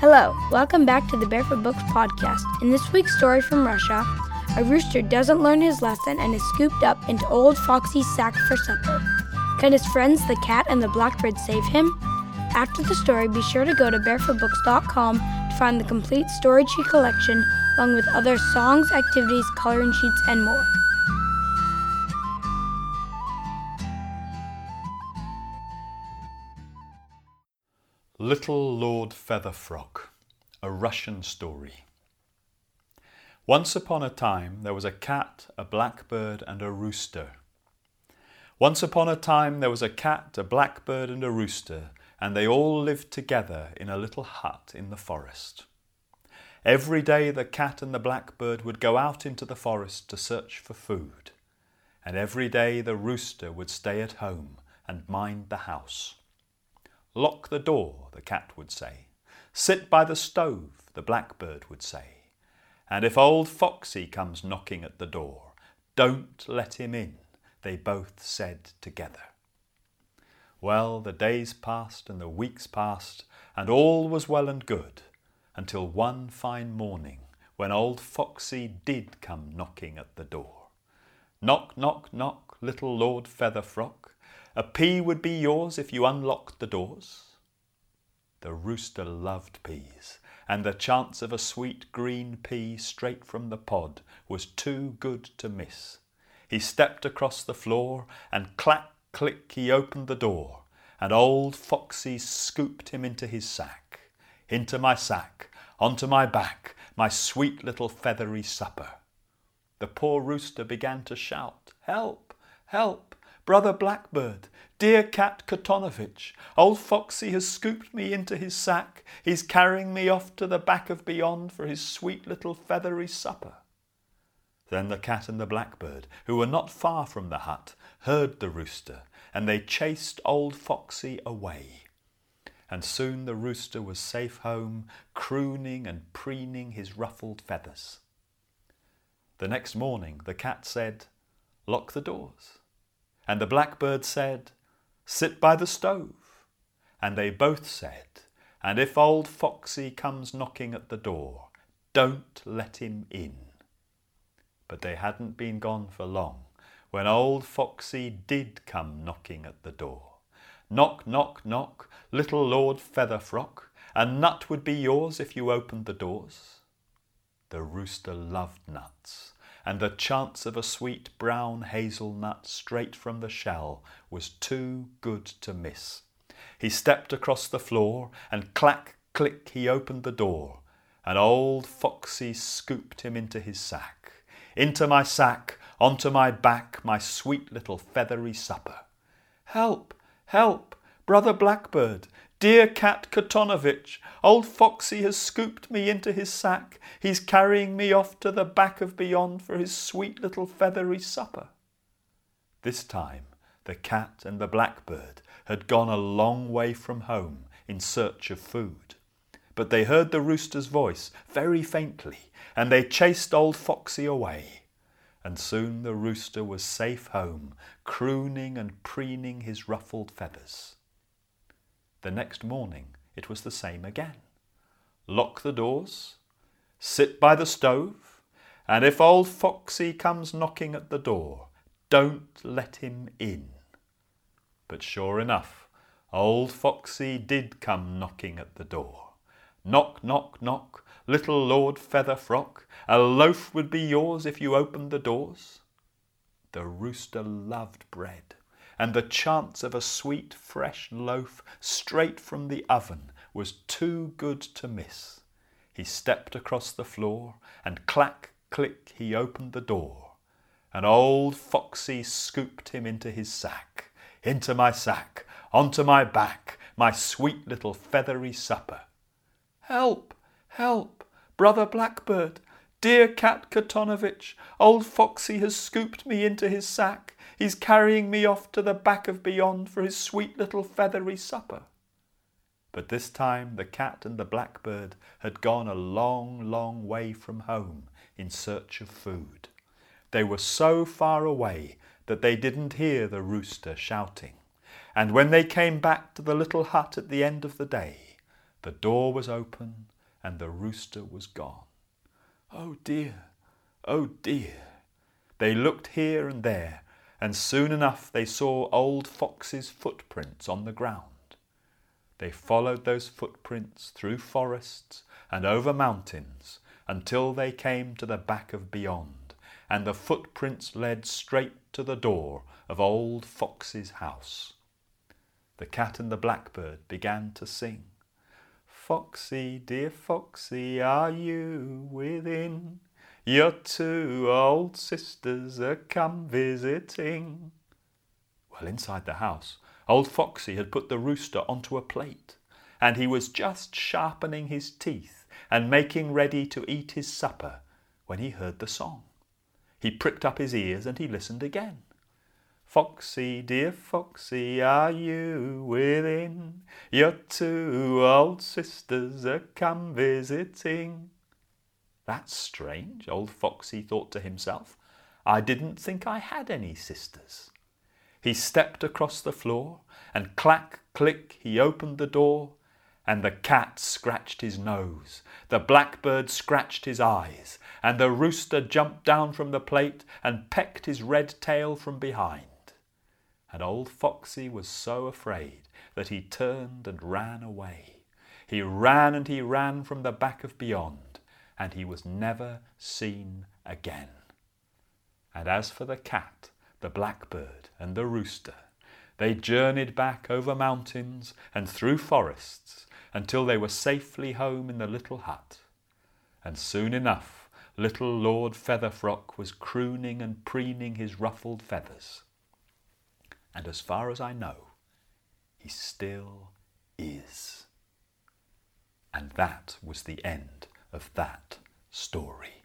Hello, welcome back to the Barefoot Books podcast. In this week's story from Russia, a rooster doesn't learn his lesson and is scooped up into old Foxy's sack for supper. Can his friends, the cat and the blackbird, save him? After the story, be sure to go to barefootbooks.com to find the complete story tree collection, along with other songs, activities, coloring sheets, and more. Little Lord Featherfrock, a Russian story. Once upon a time there was a cat, a blackbird, and a rooster. Once upon a time there was a cat, a blackbird, and a rooster, and they all lived together in a little hut in the forest. Every day the cat and the blackbird would go out into the forest to search for food, and every day the rooster would stay at home and mind the house. Lock the door, the cat would say. Sit by the stove, the blackbird would say. And if old Foxy comes knocking at the door, don't let him in, they both said together. Well, the days passed and the weeks passed, and all was well and good, until one fine morning when old Foxy did come knocking at the door. Knock, knock, knock, little Lord Featherfrock, a pea would be yours if you unlocked the doors. The rooster loved peas, and the chance of a sweet green pea straight from the pod was too good to miss. He stepped across the floor, and clack, click, he opened the door, and old Foxy scooped him into his sack. Into my sack, onto my back, my sweet little feathery supper. The poor rooster began to shout, Help! Help! Brother Blackbird, dear cat Kotonovich, old Foxy has scooped me into his sack. He's carrying me off to the back of beyond for his sweet little feathery supper. Then the cat and the blackbird, who were not far from the hut, heard the rooster, and they chased old Foxy away. And soon the rooster was safe home, crooning and preening his ruffled feathers. The next morning the cat said, Lock the doors. And the blackbird said, Sit by the stove. And they both said, And if old Foxy comes knocking at the door, don't let him in. But they hadn't been gone for long when old Foxy did come knocking at the door. Knock, knock, knock, little Lord Featherfrock, a nut would be yours if you opened the doors. The rooster loved nuts, and the chance of a sweet brown hazelnut straight from the shell was too good to miss. He stepped across the floor, and clack, click, he opened the door, and old Foxy scooped him into his sack. Into my sack, onto my back, my sweet little feathery supper. Help! Help! Brother Blackbird, Dear cat Kotonovich, old Foxy has scooped me into his sack. He's carrying me off to the back of beyond for his sweet little feathery supper. This time the cat and the blackbird had gone a long way from home in search of food. But they heard the rooster's voice very faintly, and they chased old Foxy away. And soon the rooster was safe home, crooning and preening his ruffled feathers. The next morning it was the same again. Lock the doors, sit by the stove, and if old Foxy comes knocking at the door, don't let him in. But sure enough, old Foxy did come knocking at the door. Knock, knock, knock, little Lord Featherfrock, a loaf would be yours if you opened the doors. The rooster loved bread and the chance of a sweet fresh loaf straight from the oven was too good to miss. He stepped across the floor, and clack, click, he opened the door, and old Foxy scooped him into his sack, into my sack, onto my back, my sweet little feathery supper. Help! Help! Brother Blackbird! Dear cat old Foxy has scooped me into his sack. He's carrying me off to the back of beyond for his sweet little feathery supper. But this time the cat and the blackbird had gone a long, long way from home in search of food. They were so far away that they didn't hear the rooster shouting. And when they came back to the little hut at the end of the day, The door was open and the rooster was gone. Oh dear, oh dear. They looked here and there, and soon enough they saw old Fox's footprints on the ground. They followed those footprints through forests and over mountains until they came to the back of beyond, and the footprints led straight to the door of old Fox's house. The cat and the blackbird began to sing. Foxy, dear Foxy, are you within? Your two old sisters are come visiting. Well, inside the house, Old Foxy had put the rooster onto a plate, and he was just sharpening his teeth and making ready to eat his supper when he heard the song. He pricked up his ears and he listened again. Foxy, dear Foxy, are you within? Your two old sisters are come visiting. That's strange, old Foxy thought to himself. I didn't think I had any sisters. He stepped across the floor, and clack, click, he opened the door, and the cat scratched his nose, the blackbird scratched his eyes, and the rooster jumped down from the plate and pecked his red tail from behind. And old Foxy was so afraid that he turned and ran away. He ran and he ran from the back of beyond, and he was never seen again. And as for the cat, the blackbird, and the rooster. They journeyed back over mountains and through forests until they were safely home in the little hut. And soon enough, little Lord Featherfrock was crooning and preening his ruffled feathers. And as far as I know, he still is. And that was the end of that story.